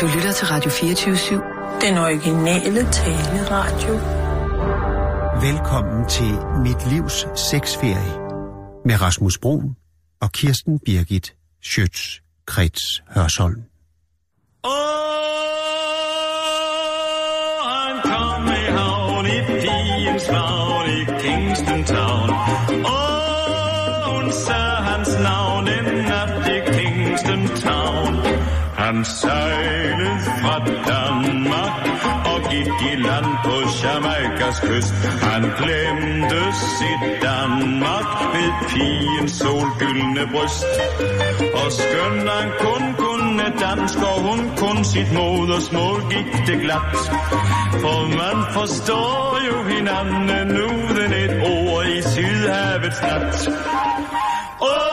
Du lytter til Radio 24-7. Den originale taleradio. Velkommen til Mit Livs Sexferie med Rasmus Bro og Kirsten Birgit Schøtz-Krets Hørsholm. Åh, han kom i havn i pigens favn i Kingston Town. Åh, hun sagde hans navn en han sejlede fra Danmark og gik i land på Jamaikas kyst. Han glemte sit Danmark ved pigens solgyldne bryst. Og skøn han kun kunne dansk, og hun kun sit modersmål, gik det glat. For man forstår jo hinanden uden et ord i Sydhavets nat. Åh,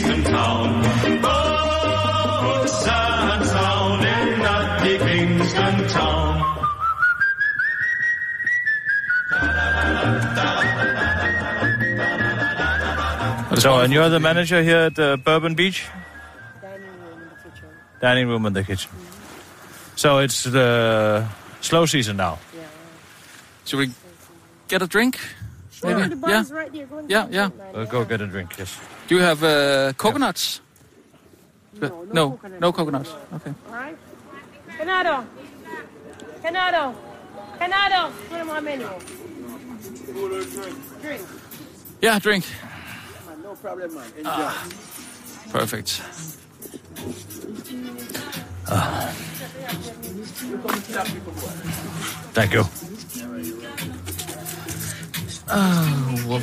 Kingston Town. Åh, hun sagde hans navn en Kingston Town. So, and you're the manager here at uh, Bourbon Beach? Dining room in the kitchen. So it's the slow season now. Yeah. Should we get a drink? Maybe? yeah. right there. Go and Yeah, yeah. We'll go get a drink, yes. Do you have uh, coconuts? No, no, no coconut. no coconuts. Okay. All right. Canado. Canado. Canado. Put him on menu. Drink. Yeah, drink. No problem, man. Enjoy. Perfect. Ah. Thank you. Oh, wow.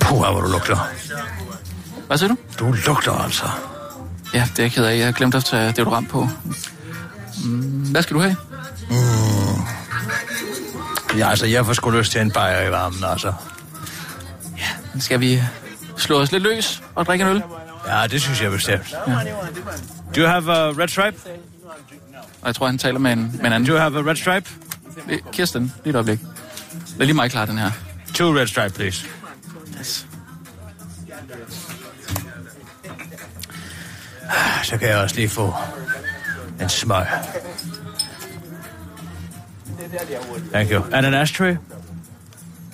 Puh, hvor du lugter. Hvad siger du? Du lugter altså. Ja, det er jeg ked af. Jeg har glemt at tage deodorant på. Mm, hvad skal du have? Ja, altså, jeg får sgu lyst til en bajer i varmen, altså. Skal vi slå os lidt løs og drikke en øl? Ja, det synes jeg bestemt. Ja. Do you have a red stripe? Og jeg tror, han taler med en, med en anden. Do you have a red stripe? Kirsten, lige et øjeblik. Lad lige mig klar den her. Two red stripe, please. Yes. Så kan jeg også lige få en smøg. Thank you. And an ashtray?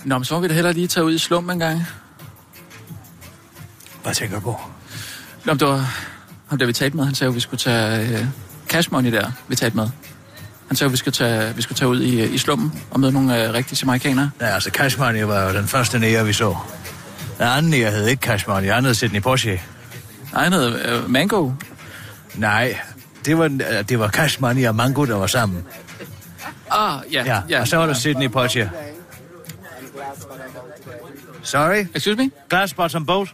Nå, men så må vi da hellere lige tage ud i slummen en gang. Hvad tænker du på? Nå, men det var ham, der vi talte med. Han sagde jo, vi skulle tage øh, cash money der, vi talte med. Han sagde jo, vi skulle tage, vi skulle tage ud i, i slummen og møde nogle øh, rigtige jamaikanere. Ja, altså Cash Money var jo den første nære, vi så. Den anden nære hed ikke Cash Money, han hed Sidney Poitier. Nej, han hed øh, Mango. Nej, det var, øh, det var Cash Money og Mango, der var sammen. Ah, ja. Ja, ja og så var der Sidney Poitier. Sorry? Excuse me? Glass bottom boat?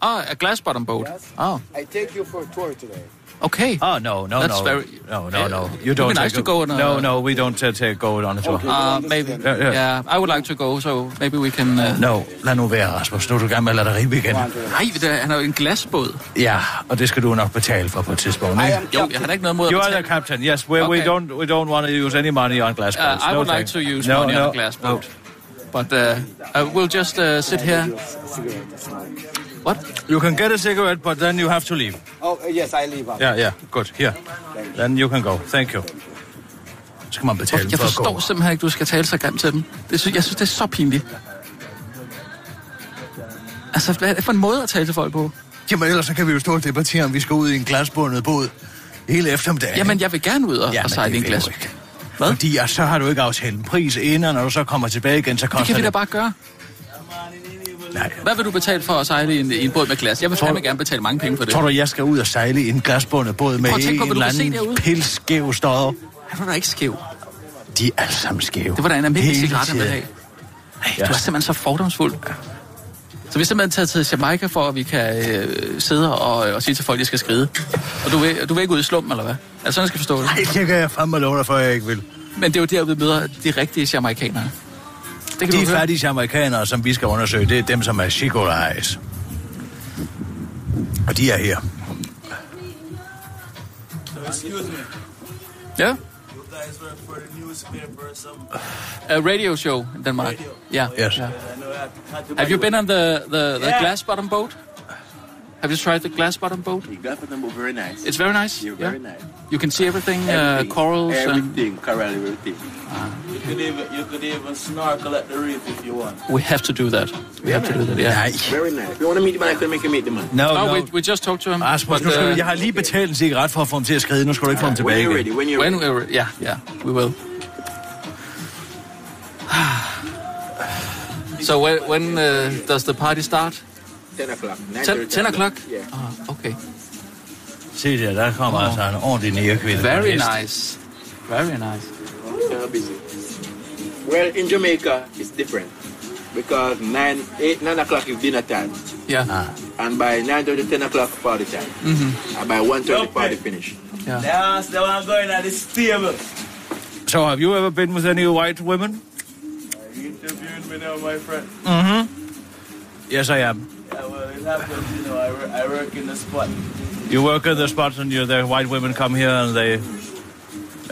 Ah, a glass bottom boat. Oh, I take you for a tour today. Okay. Oh, no, no, That's no. very- No, no, no. Uh, You don't nice to go on a- No, no, we don't uh, take, go on a tour. Uh, maybe. Yeah, yeah. Yeah, I would like to go, so maybe we can... Uh... No, lad nu være, Rasmus. Nu er du gerne med at lade igen. Nej, det er, han er jo en glasbåd. Ja, og det skal du nok betale for på et tidspunkt, ikke? Jo, jeg har da ikke noget mod at You are the captain, yes. We, we Okay. don't we don't want to use any money on glass Uh. I no, would like thanks. to use no, money no, on a glass boat. But uh, I will just uh, sit here. What? You can get a cigarette, but then you have to leave. Oh, uh, yes, I leave up. Yeah, yeah, good. Here. Then you can go. Thank you. Så skal man betale Jeg for at forstår gå. simpelthen ikke, du skal tale så grimt til dem. Det jeg synes, det er så pinligt. Altså, hvad er det for en måde at tale til folk på? Jamen ellers så kan vi jo stå og debattere, om vi skal ud i en glasbundet båd hele eftermiddagen. Jamen, jeg vil gerne ud og, ja, og sejle i en det glas. Hvad? Fordi ja, så har du ikke aftalt en pris inden, og når du så kommer tilbage igen, så koster Det kan vi da bare gøre. Nej. Hvad vil du betale for at sejle i en, i en båd med glas? Jeg vil fandme gerne betale mange penge for det. Tror du, jeg skal ud og sejle i en glasbundet båd med at på, en eller anden pilskæv stodder? Han var da ikke skæv. De er alle sammen skæve. Det var da en almindelig cigaret, han ville have. Ej, du er simpelthen så fordomsfuld. Så vi er simpelthen taget til Jamaica for, at vi kan øh, sidde og, og sige til folk, at de skal skride. Og du vil, du vil ikke ud i slummen, eller hvad? Er det sådan, jeg skal forstå det? Nej, det kan jeg fandme love dig for, jeg ikke vil. Men det er jo der, vi møder de rigtige jamaikanere. Det kan De fattige amerikanere, som vi skal undersøge, det er dem, som er Chico Eyes. Og de er her. Ja. something? A radio show in Denmark. Radio? Yeah. Yes. yeah. Have you been on the, the, the Yeah. glass bottom boat? Have you tried the glass bottom boat? You got them very nice. It's very nice. You're yeah? very nice. You can see everything, uh, Everything. corals and everything, coral, everything. You could even you could even snorkel at the reef if you want. we have to do that. We have to do that. Yeah. Very nice. If you want to meet the man, I can make you meet the man. No, Oh, no. we, we just talked to him. Rasmus, nu skal, uh, jeg har lige betalt en cigaret for at få ham til at skride. Nu skal du ikke få ham When tilbage you're igen. ready, when you're when ready. we're yeah yeah we will. so when when uh, does the party start? 10 o'clock. 10, 10 o'clock? Yeah. Ah, okay. Se der, der kommer altså en ordentlig nærkvinde. på en Very nice. Very nice. Kind of busy. Well, in Jamaica, it's different. Because 9, 8, 9 o'clock is dinner time. Yeah. And by 9 10 o'clock, party time. Mm-hmm. And by 1 Okay. party finish. Yeah. They asked they want going at this table. So have you ever been with any white women? You interviewing me now, my friend. Mm-hmm. Yes, I am. Yeah, well, it happens, you know, I, wor- I work in the spot. You work at the spot and you, the white women come here and they...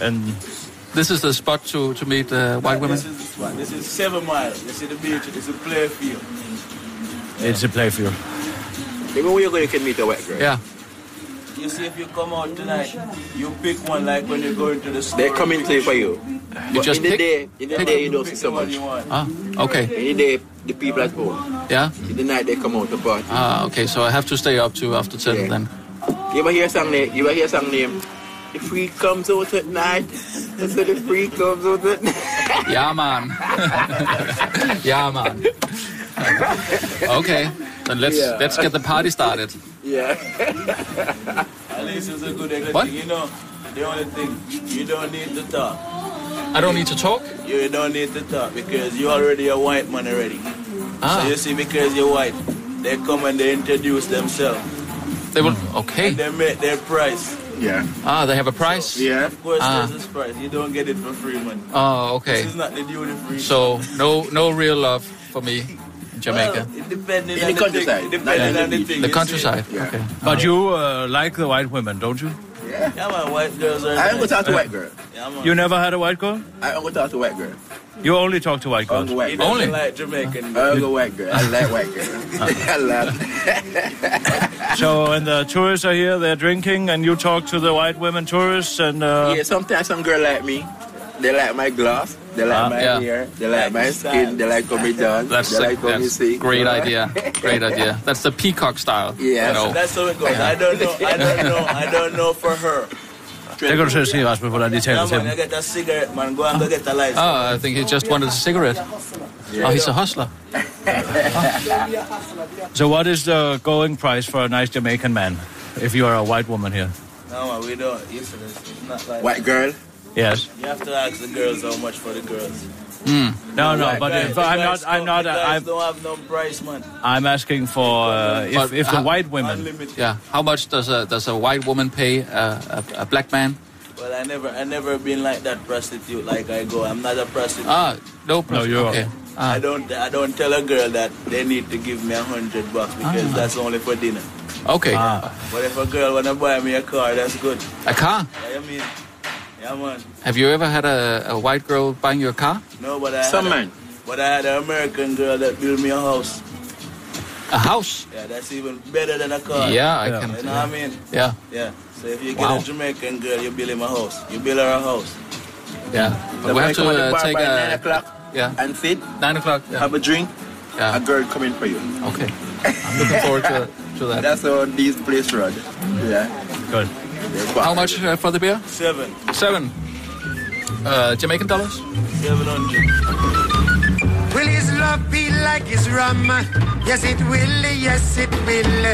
And This is the spot to to meet uh, white women. This is the spot. This is seven miles. This is the beach. Is a play field. it's a playfield. Even when you go, you can meet a white girl. Yeah. You see, if you come out tonight, you pick one like when you're going to the store. They come in play for you. You But just in the day, in the pick- day, you don't see so much. Ah, okay. In the day, the people at home. Yeah. In the night, they come out to party. Ah, okay. So I have to stay up to after ten Yeah. then. You ever hear a song name? You ever hear a song name? The freak comes out at night. I said the freak comes out at night. Yeah, man. yeah, man. Okay. Then let's Yeah. let's get the party started. Yeah. At least it's a good thing. What? You know, the only thing, you don't need to talk. I don't need to talk. You don't need to talk because you're already a white man already. Ah. So you see, because you're white, they come and they introduce themselves. They will. Okay. And they make their price. Yeah. Ah, they have a price. Yeah. Of course, Ah. there's this price. You don't get it for free, man. Oh, okay. This is not the duty free. So no no real love for me in Jamaica. Well, depending In the the countryside, Thing. It depending on the the thing. the countryside. Yeah. Okay. But you uh, like the white women, don't you? Yeah, man, white girls are. I ain't gonna talk to white girl. Yeah, man. You never had a white girl? I ain't gonna talk to white girl. You only talk to white girls. don't white girl. Only? like Jamaican. I don't white girl. I like white girl. I love. So when the tourists are here, they're drinking, and you talk to the white women tourists, and uh, yeah, sometimes some girl like me. They like my glass. They like Ah, my yeah. hair. They like my skin. They like how me done. That's they like how me that's sing. great idea. Great idea. That's the peacock style. Yeah. You know. That's how it goes. I don't know. I don't know. I don't know for her. der kan du selv se, Rasmus, hvordan de taler Yeah, til man, dem. I get a cigarette, man. Go and go get a license. Oh, I think he just wanted a cigarette. Oh, he's a hustler. So what is the going price for a nice Jamaican man, if you are a white woman here? No, we don't. It's, it's not like White girl. Yes. You have to ask the girls how much for the girls. No, no, but Guys, if I'm not, I'm don't- not, the guys I'm, don't have no price, man. I'm asking for uh, if, But if the white women. Unlimited. Yeah. How much does a does a white woman pay a, a, a black man? Well, I never, I never been like that prostitute. Like I go, I'm not a prostitute. Ah, no problem. you're- okay. I Ah, don't, I don't tell a girl that they need to give me a hundred bucks because Ah. that's only for dinner. okay. Ah, But if a girl wanna buy me a car, that's good. A car. Yeah, I mean, yeah, man. Have you ever had a, a white girl buying you a car? No, but I Some had a, man. but I had an American girl that built me a house. A house? Yeah, that's even better than a car. Yeah, I Yeah. can. You know what I mean? Yeah, Yeah. So if you get Wow. a Jamaican girl, you build him a house. You build her a house. yeah. But we have to come at the uh, take by nine a o'clock yeah and sit, nine o'clock. Yeah. have a drink. Yeah. A girl coming for you. Okay. I'm looking forward to to that. That's how these place run. Yeah. good. They're How much uh, for the beer? Seven. Seven. Uh, Jamaican dollars. Seven hundred. Will his love be like his rum? Yes, it will, yes, it will.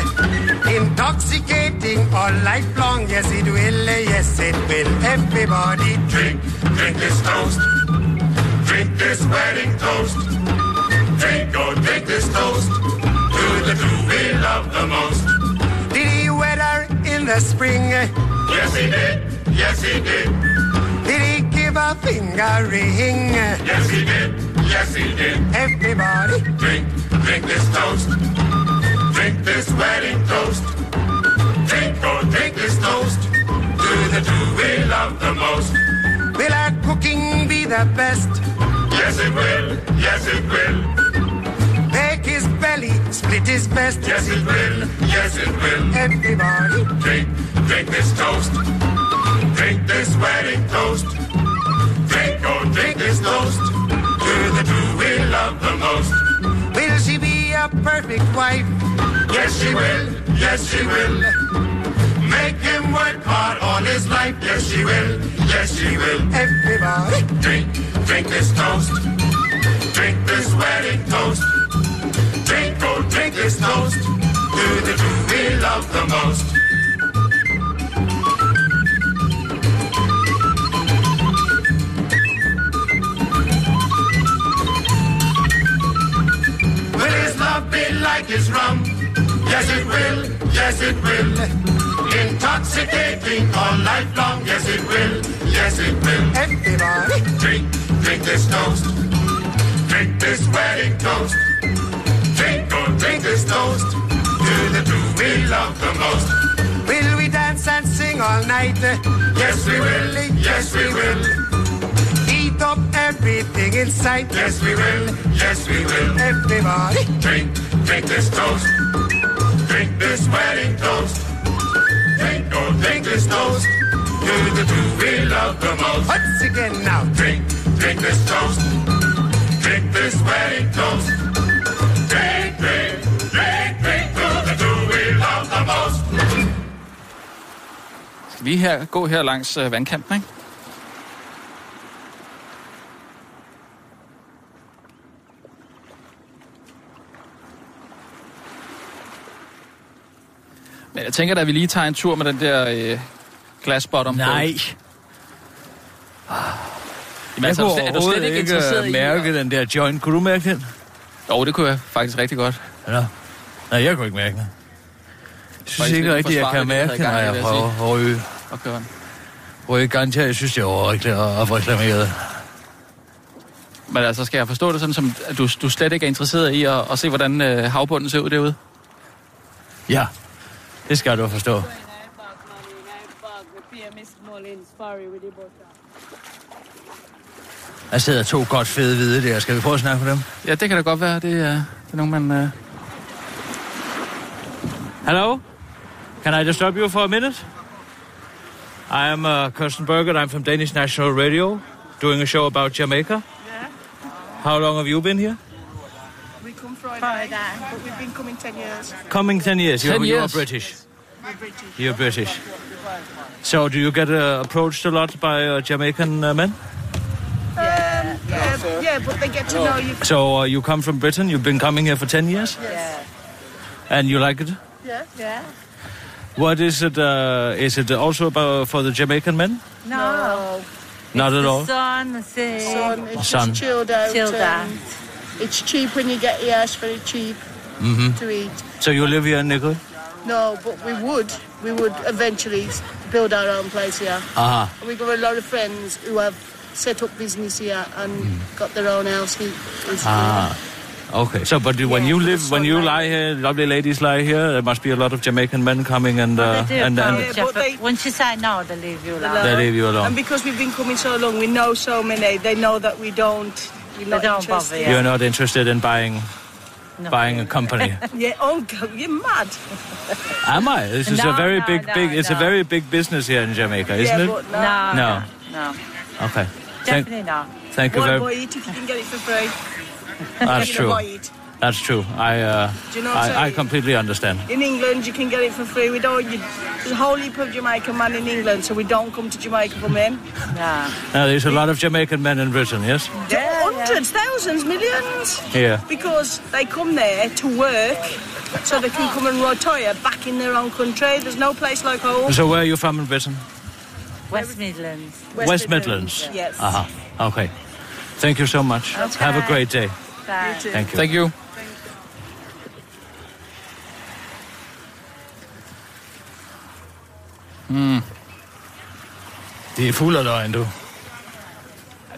Intoxicating all life long, yes, it will, yes, it will. Everybody Drink, drink this toast. Drink this wedding toast. Drink, oh, drink this toast. To the two we love the most. The spring? Yes, he did. Yes, he did. Did he give a finger ring? Yes, he did. Yes, he did. Everybody, Drink, drink this toast. Drink this wedding toast. Drink, oh, drink this toast. To the two we love the most. Will our cooking be the best? Yes, it will. Yes, it will. Belly split his best. Yes, it will. Yes, it will. Everybody, Drink, drink this toast. Drink this wedding toast. Drink, oh, drink this toast. To the two we love the most. will she be a perfect wife? Yes, she will. Yes, she will. Make him work hard all his life. Yes, she will. Yes, she will. Everybody, Drink, drink this toast. Drink this wedding toast. Drink, this toast. To the two we love the most. Will his love be like his rum? Yes, it will. Yes, it will. Intoxicating all life long. Yes, it will. Yes, it will. everybody, Drink, drink this toast. Drink this wedding toast. Drink, this toast. To the two we love the most. will we dance and sing all night? Yes, we will. Yes, we will. Eat up everything in sight. Yes, we will. Yes, we will. Everybody, Drink, drink this toast. Drink this wedding toast. Drink, oh, drink this toast. To the two we love the most. once again now. Drink, drink this toast. Drink this wedding toast. Drink, drink, vi her, gå her langs øh, vandkanten, ikke? Men jeg tænker, at vi lige tager en tur med den der øh, glasbottom. Nej. Jamen, Jeg altså, kunne er du slet ikke interesseret i... mærke den der joint. Kunne du mærke den? Jo, det kunne jeg faktisk rigtig godt. Ja. Nej, jeg kunne ikke mærke den. Jeg synes ikke rigtigt, jeg kan mærke det når jeg jeg prøver at ryge. Ryge ganja, jeg synes, det var rigtig opreklameret. Men altså, skal jeg forstå det sådan, som at du, du slet ikke er interesseret i at, at se, hvordan øh, havbunden ser ud derude? Ja, det skal du forstå. Der sidder to godt fede hvide der. Skal vi prøve at snakke med dem? Ja, det kan da godt være. Det er, det er nogen, man... Øh... Hello? Can I disturb you for a minute? I am uh, Kirsten Berger. I'm from Danish National Radio, doing a show about Jamaica. Yeah. How long have you been here? We come Friday, but we've been coming 10 years. Coming 10 years. 10 you're, you're years. British. We're British. You're British. So do you get uh, approached a lot by uh, Jamaican uh, men? Yeah, yeah, yeah, but they get to know you. So uh, you come from Britain. You've been coming here for 10 years? Yes. And you like it? Yeah, yeah. What is it? Uh, is it also about for the Jamaican men? No. Not at all. Sun, the sun. It's Sun. just chilled out. Chilled and It's cheap when you get here. It's very cheap hmm to eat. So you live here in Nickel? No, but we would. We would eventually build our own place here. Aha. And we got a lot of friends who have set up business here and got their own house here. Ah. Okay. So, but when you live, when you lie here, lovely ladies lie here, there must be a lot of Jamaican men coming and uh, They do, and, but and but they- once you say no, they leave you alone. they leave you alone. And because we've been coming so long, we know so many. They know that we don't. We're They not don't interested. bother you. You're not interested in buying buying a company, Yeah, oh, God, you're mad. am I? This is a very no, big, no, big. It's a very big business here in Jamaica, isn't yeah, it? but no. No, No. no, no. Okay. Thank, Definitely not. thank you Why very. buy it if you can get it for free? That's true. know. That's true. I uh, Do you know what I'm I, I completely understand. In England, you can get it for free. We don't. You, there's a whole heap of Jamaican men in England, so we don't come to Jamaica for men. No. Now, there's a lot of Jamaican men in Britain, yes? Hundreds, thousands, millions. Yeah. Because they come there to work, so they can come and retire back in their own country. There's no place like home. So where are you from in Britain? West Midlands. West, Midlands. Yes. Aha. Okay. Thank you so much. Okay. Have a great day. Thanks. Thank you. Thank you. Mm. Det er fuld af løgn, du. Ja,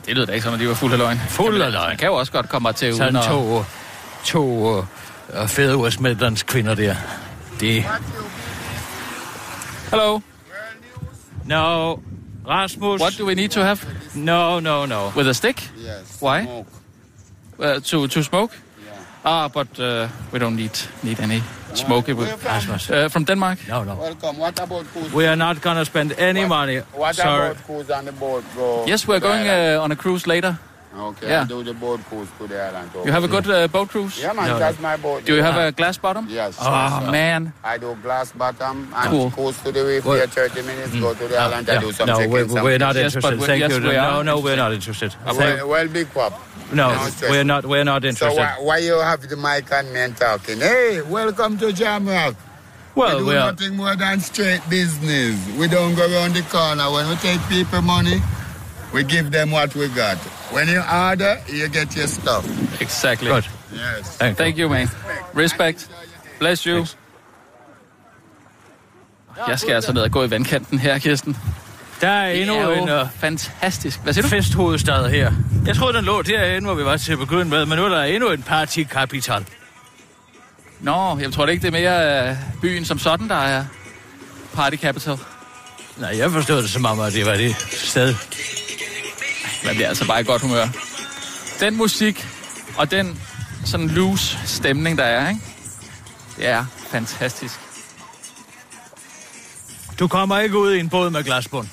det lød da ikke som, at de var fuld af løgn. Fuld af løgn. Man kan jo også godt komme til Sådan uden at... to, to uh, West Midlands kvinder der. Det... Hello. No, Rasmus. What do we need to have? No, no, no. With a stick? Yes. Why? Smoke. Uh, to to smoke? Ah, but uh, we don't need need any smoke. It would- Rasmus. Uh, from Denmark? No, no. Welcome. What about cruise? We are not gonna spend any money. What Sorry. about cruise on the boat, bro? Yes, we're going uh, on a cruise later. Okay, Yeah. I'll do the boat cruise to the island. You have a good uh, boat cruise? Yeah, man, No, no. that's my boat. Do you have a glass bottom? Yes. Oh, yes, man. I do glass bottom and Cool. cruise to the reef What? here 30 minutes, go to the Uh, island yeah. and do some No, checking, we're, some we're not. Yes, interested. but we- Thank yes, you. we no, are no, we're not interested. Uh, well, well, big pop. no, stress. we're not. We're not So interested. why, why you have the mic and men talking? Hey, welcome to Jam Rock. Well, we do we are. nothing more than straight business. We don't go around the corner. When we take people money, we give them what we got. When you order, you get your stuff. Exactly. Good. Yes. Thank, Thank you, man. Respect. Bless you. Jeg skal altså ned og gå i vandkanten her, Kirsten. Der er Det endnu er en uh, fantastisk. Hvad siger du? festhovedstad her. Jeg troede, den lå derinde, hvor vi var til at begynde med, men nu er der endnu en partikapital. Nå, jeg tror da ikke, det er mere øh, byen som sådan, der er party capital. Nej, jeg forstod det som om, at det var det sted. Man bliver altså bare i godt humør. Den musik og den sådan loose stemning, der er, ikke? Det er fantastisk. Du kommer ikke ud i en båd med glasbund.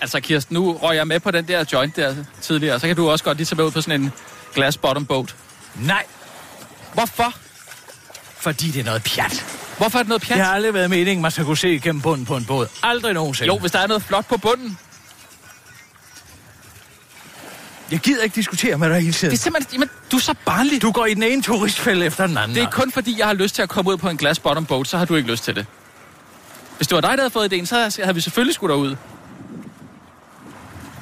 Altså, Kirsten, nu røg jeg med på den der joint der tidligere, så kan du også godt lige tage med ud på sådan en glass bottom boat. Nej, Hvorfor? fordi det er noget pjat. Hvorfor er det noget pjat? Det har aldrig været meningen, man skal kunne se igennem bunden på en båd. Aldrig nogensinde. Jo, hvis der er noget flot på bunden. Jeg gider ikke diskutere med dig hele tiden. Det er simpelthen... Jamen, du er så barnlig. Du går i den ene turistfælde efter den anden. Det er kun fordi, jeg har lyst til at komme ud på en glass bottom boat, så har du ikke lyst til det. Hvis det var dig, der havde fået ideen, så havde vi selvfølgelig skulle derud.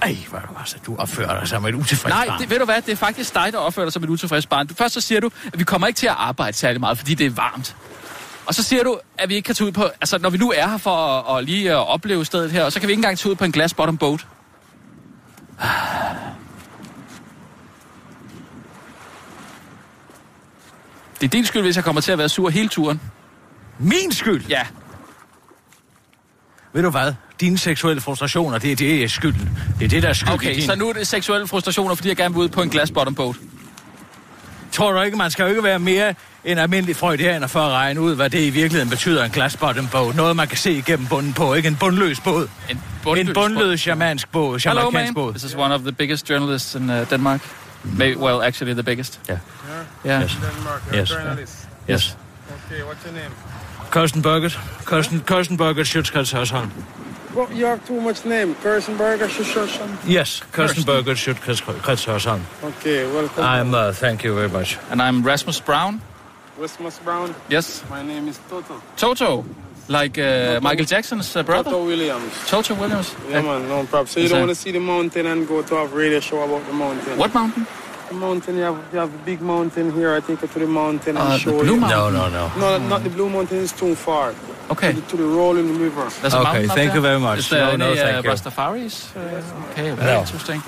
Ej, hvor er du altså, du opfører dig som et utilfreds Nej, barn. det, ved du hvad, det er faktisk dig, der opfører dig som et utilfreds barn. Du, først så siger du, at vi kommer ikke til at arbejde særlig meget, fordi det er varmt. Og så siger du, at vi ikke kan tage ud på... Altså, når vi nu er her for at, at lige at opleve stedet her, så kan vi ikke engang tage ud på en glass bottom boat. Det er din skyld, hvis jeg kommer til at være sur hele turen. Min skyld? Ja. Ved du hvad? Dine seksuelle frustrationer, det er det, er skylden. Det er det, der er skyld i Okay, din... så nu er det seksuelle frustrationer, fordi jeg gerne vil ud på en glass bottom boat. Tror du ikke, man skal jo ikke være mere end almindelig freudianer for at regne ud, hvad det i virkeligheden betyder, en glass bottom boat. Noget, man kan se igennem bunden på, ikke en bundløs båd. En En bundløs germansk båd, Hello, jamaikansk man. båd. This is one of the biggest journalists in uh, Denmark. Maybe, well, actually the biggest. Yeah. Yeah. Yes. Denmark, Yes. journalist. Yes. Okay, what's your name? Kirsten Burgert. Kirsten, Kirsten Burgert, Sjøtskreds Hørsholm. Well, you have too much name. Kirsten Kirstenberger, Shushan. Yes, Kirsten Burgert, Sjøtskreds Hørsholm. Okay, welcome. I'm, uh, thank you very much. And I'm Rasmus Brown. Rasmus Brown. Yes. My name is Toto. Toto. Like uh, Michael Jackson's uh, brother. Toto Williams. Toto Williams. Yeah, man, no problem. So you Is don't want to see the mountain and go to have radio show about the mountain? What mountain? The mountain, you have, you have a big mountain here. I take you to the mountain and Uh, the Blue you. Mountain? No, no, no. No, not the Blue Mountain is too far. Okay. To the, to the rolling river. There's Okay, thank there? you very much. Is there No, any no, thank uh, you. Rastafaris? Uh, okay, very No. interesting.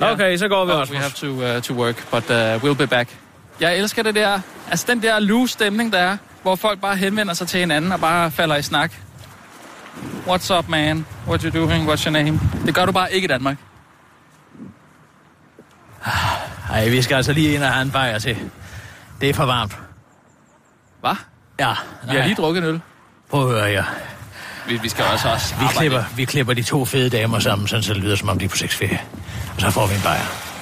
Okay, så går vi Oh, også. we have to, uh, to work, but uh, we'll be back. Jeg elsker det der, altså den der loose stemning, der er, hvor folk bare henvender sig til hinanden og bare falder i snak. What's up, man? What you doing? What's your name? Det gør du bare ikke i Danmark. Ej, vi skal altså lige ind og have en bajer til. Det er for varmt. Hvad? Ja. Vi har lige drukket en øl. Prøv at høre her. Vi, vi skal også også Vi klipper, vi klipper de to fede damer sammen, sådan så det lyder som om de er på sexferie. Og så får vi en bajer.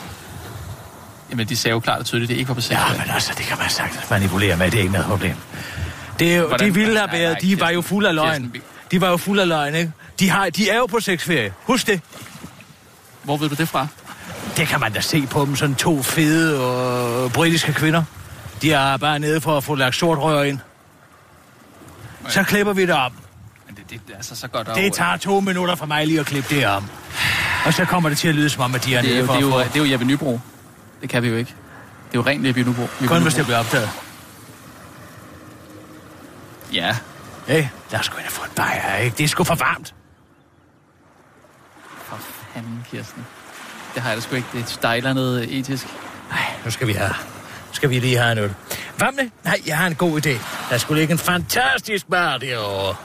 Jamen, de sagde jo klart og tydeligt, det ikke var på sex. Ja, men altså, det kan man sagtens manipulere med. Det er ikke noget problem. Det er jo, Hvordan- de ville have været, de var jo fuld af løgn. De var jo fuld af løgn, ikke? De, har, de er jo på sexferie. Husk det. Hvor ved du det fra? Det kan man da se på dem, sådan to fede og britiske kvinder. De er bare nede for at få lagt sort rør ind. Så klipper vi det op. Men det, det, altså så godt Det tager to minutter for mig lige at klippe det om. Og så kommer det til at lyde som om, at de er det er, nede jo, for det, er at jo, få... det er jo Jeppe Nybro. Det kan vi jo ikke. Det er jo rent Nybro. Kun hvis det bliver opdaget. Ja. Hey, lad os gå ind og få en bajer, ikke? Det er sgu for varmt. For fanden, Kirsten. Det har jeg da sgu ikke. Det er der noget etisk. Nej, nu skal vi have... Nu skal vi lige have en øl. Hvad med? Nej, jeg har en god idé. Der skulle ligge en fantastisk bar derovre.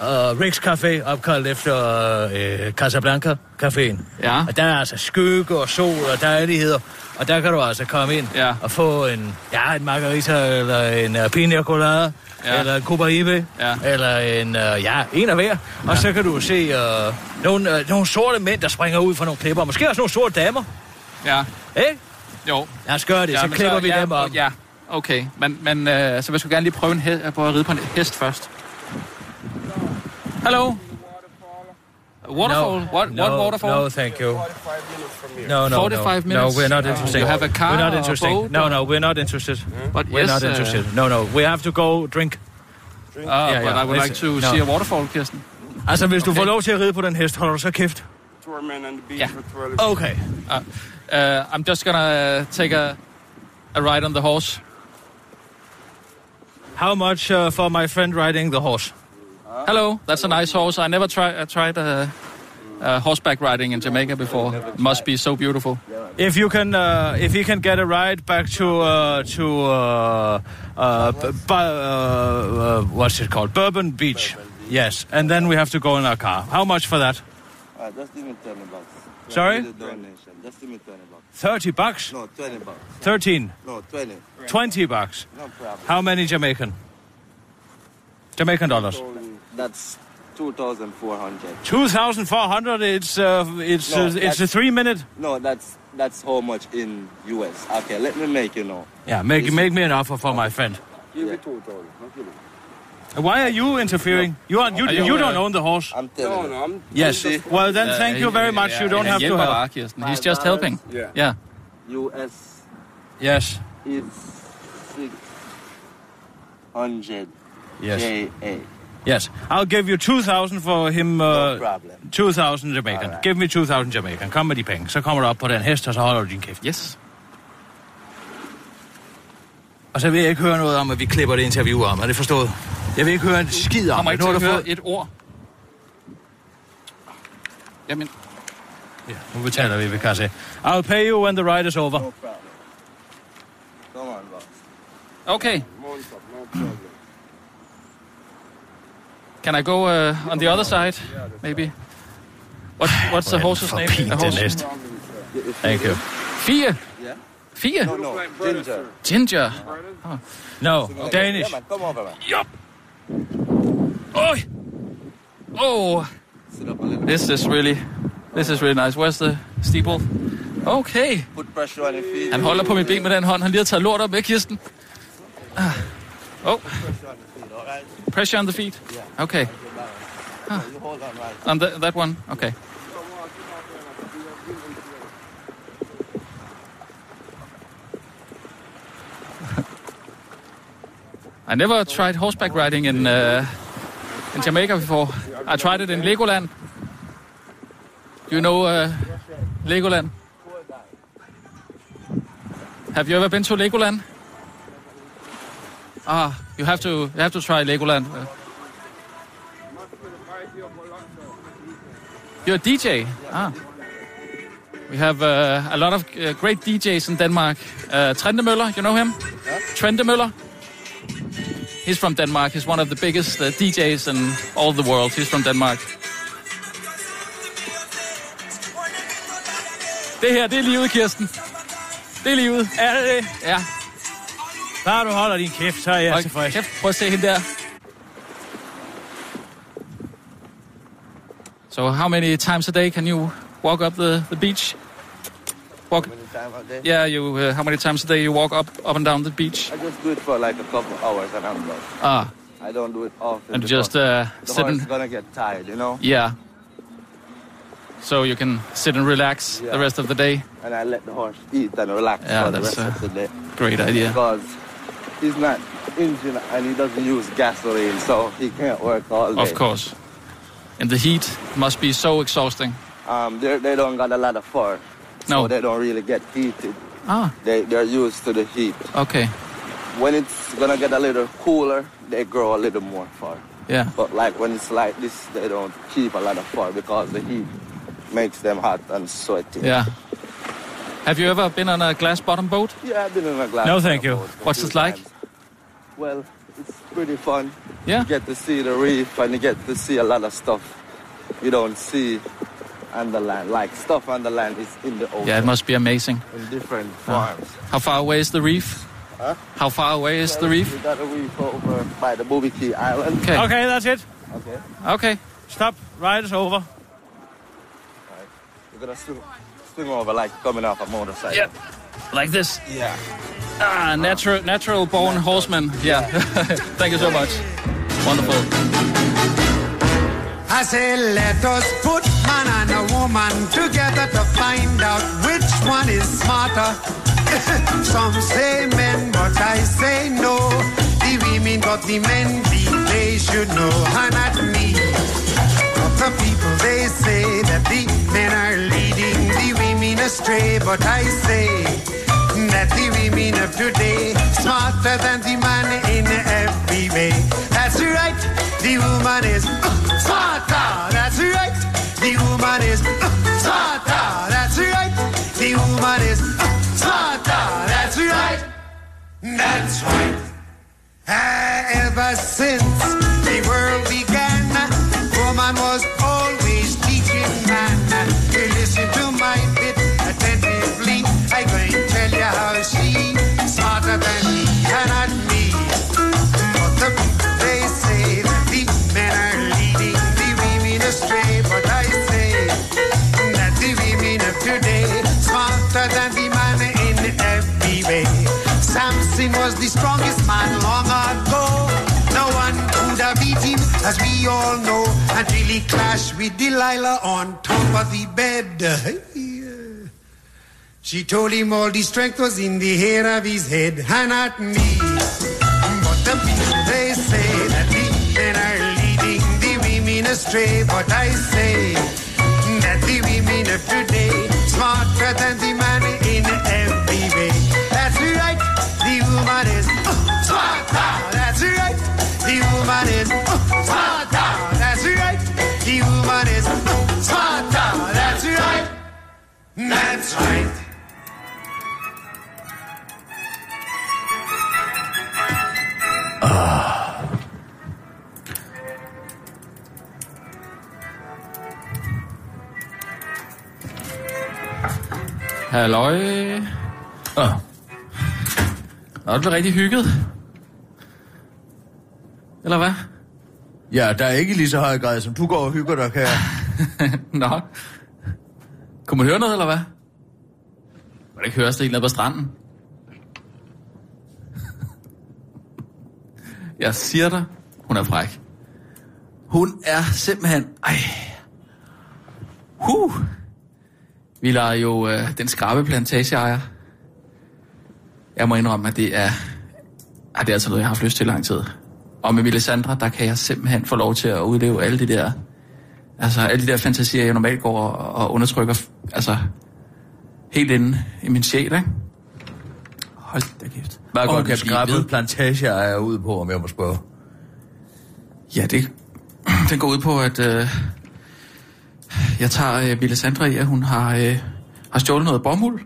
uh, Rick's Café, opkaldt efter uh, Casablanca Caféen. Ja. Og der er altså skygge og sol og dejligheder. Og der kan du altså komme ind Ja. og få en, ja, en margarita, eller en uh, pina colada, Ja. ja. eller en Cuba Libre, Ja. eller en, uh, ja, en af hver. Og så kan du se uh, nogle, uh, nogle sorte mænd, der springer ud fra nogle klipper. Måske også nogle sorte damer. Ja. Ikke? Jo. Lad os gøre det, så men klipper vi ja, dem om. Ja, okay. Men, men øh, så vi skulle gerne lige prøve en he- på at ride på en hest først. Hello? Waterfall? No, what, no, what waterfall? No, thank you. No, no, 45 no. minutes? No, we're not interested. You have a car We're not or interested. boat No, no, we're not interested. But we're yes, not uh, interested. No, no, we have to go drink. Ah, Yeah, but yeah, I would like to no. see a waterfall, Kirsten. Altså, hvis du Okay. får lov til at ride på den hest, holder du så kæft. Tour men on the beach Yeah. for 12 Okay. Uh, uh, I'm just gonna uh, take a, a ride on the horse. How much uh, for my friend riding the horse? Hello, that's a nice horse. I never try, I tried uh, uh, horseback riding in Jamaica before. It must be so beautiful. If you can, uh, if he can get a ride back to uh, to uh, uh, b- bu- uh, uh, what's it called, Bourbon Beach. Yes, and then we have to go in our car. How much for that? Uh, just give me 20 bucks. Sorry? The donation. Just give me 20 bucks. Thirty bucks. No, 20 bucks. Thirteen. No, 20. Twenty bucks. No problem. How many Jamaican? Jamaican dollars. That's 2,400. Two thousand four hundred. It's uh, it's No, uh, it's a three minute. No, that's that's how much in US. Okay, let me make you know. Yeah, make make me an offer for my friend. Give me 2,000. I'll give it. Why are you interfering? You are you, Are you, you uh, don't own the horse. I'm telling No, you. no, I'm. Yes. Well then, thank you very much. You don't have to help. bare, Kirsten. He's just helping. Yeah. Yeah. US Yes. It's 600 Yes. JA. Yes. I'll give you two thousand for him. No Uh, problem. two thousand Jamaican. Alright. Give me two thousand Jamaican. Kom med de penge. Så kommer du op på den hest, og så holder du din kæft. Yes. Og så vil jeg ikke høre noget om, at vi klipper det interview om. Er det forstået? Jeg vil ikke høre en skid om Kommer ikke til du at høre et ord. Jamen, Ja, nu betaler vi, vi kan se. I'll pay you when the ride is over. No problem. Come on, boss. okay. No problem. Can I go uh, on the other side, maybe? What, what's the horse's name? The horse? hest. Thank you. Fie. Yeah? Fie. No, no, ginger. Ginger. No, Danish. Yeah, man, come over, man. Yup. Oh. Oh. Sit up a little bit. This is really, this is really nice. Where's the steeple? Okay. Put pressure on your feet. Han holder på mit ben med den hånd. Han lige har taget lort op med Kirsten. Ah. Oh, pressure on the feet. Yeah. Okay. You hold on right. On the, that one? Okay. I never tried horseback riding in uh, in Jamaica before. I tried it in Legoland. Do you know uh, Legoland? Have you ever been to Legoland? Ah, you have to you have to try Legoland. Uh, You're a DJ. Ah. We have uh, a lot of uh, great DJs in Denmark. Uh, Trendemøller, you know him? Trendemøller. He's from Denmark. He's one of the biggest uh, DJs in all the world. He's from Denmark. Det her, det er livet, Kirsten. Det er livet. Er det det? Ja. Bare du holder din kæft, så er jeg Hold tilfreds. kæft, prøv at se hende der. So how many times a day can you walk up the, the beach? Walk. Many time a day? Yeah, you. Uh, how many times a day you walk up up and down the beach? I just do it for like a couple hours and I'm done. Ah, I don't do it often. and because just uh, the sit horse and is gonna get tired, you know. yeah. So you can sit and relax Yeah. the rest of the day. And I let the horse eat and relax Yeah, for the that's rest a of the day. Great idea. Because he's not engine and he doesn't use gasoline, so he can't work all day. Of course. And the heat, must be so exhausting. Um, they they don't got a lot of fur, so No. they don't really get heated. Ah, They they're used to the heat. okay. When it's gonna get a little cooler, they grow a little more fur. Yeah. But like when it's like this, they don't keep a lot of fur because the heat makes them hot and sweaty. Yeah. Have you ever been on a glass bottom boat? Yeah, I've been in a glass. Bottom boat. No, thank you. boat What's few it like? times. Well, it's pretty fun. Yeah. You get to see the reef and you get to see a lot of stuff you don't see on the land. Like stuff on the land is in the ocean. Yeah, it must be amazing. In different forms. How far away is the reef? Huh? How far away is the reef? We reef? got a reef over by the Booby Key Island. Okay. Okay, that's it. Okay. Okay. Stop. Ride is over. We're gonna swing, swing over like coming off a motorcycle. Yeah. Like this. Yeah. Ah, natural, natural born horseman. Yeah. Thank you so much. Wonderful. I say let us put man and a woman together to find out which one is smarter. Some say men, but I say no. The women got the men beat, they should know, and not me. Other people they say that the astray, but I say that the women of today smarter than the man in every way. That's right, the woman is uh, smarter. That's right, the woman is uh, smarter. That's right, the woman is uh, smarter. That's right, that's right. Ah, ever since the world began, as we all know, until he clashed with Delilah on top of the bed. She told him all the strength was in the hair of his head, and not me. But the people they say that the men are leading the women astray. But I say that the women of today smarter than the that's right. Halløj. Ah. Nå, det blev rigtig hygget. Eller hvad? Ja, der er ikke lige så høj grad, som du går og hygger dig, kan jeg. Nå. Kunne man høre noget, eller hvad? Må det ikke høres det helt nede på stranden? Jeg siger dig, hun er fræk. Hun er simpelthen... Ej. Huh. Vi lader jo øh, den skrabe plantageejer. Jeg må indrømme, at det er... At det er altså noget, jeg har haft lyst til lang tid. Og med Melisandre, der kan jeg simpelthen få lov til at udleve alle de der... Altså, alle de der fantasier, jeg normalt går og, og undertrykker, altså, helt inde i min sjæl, ikke? Hold da kæft. Hvad den kan blive skrabe ved. plantage er ude på, om jeg må spørge? Ja, det, den går ud på, at øh, jeg tager øh, Melisandre i, at hun har, øh, har stjålet noget bomuld.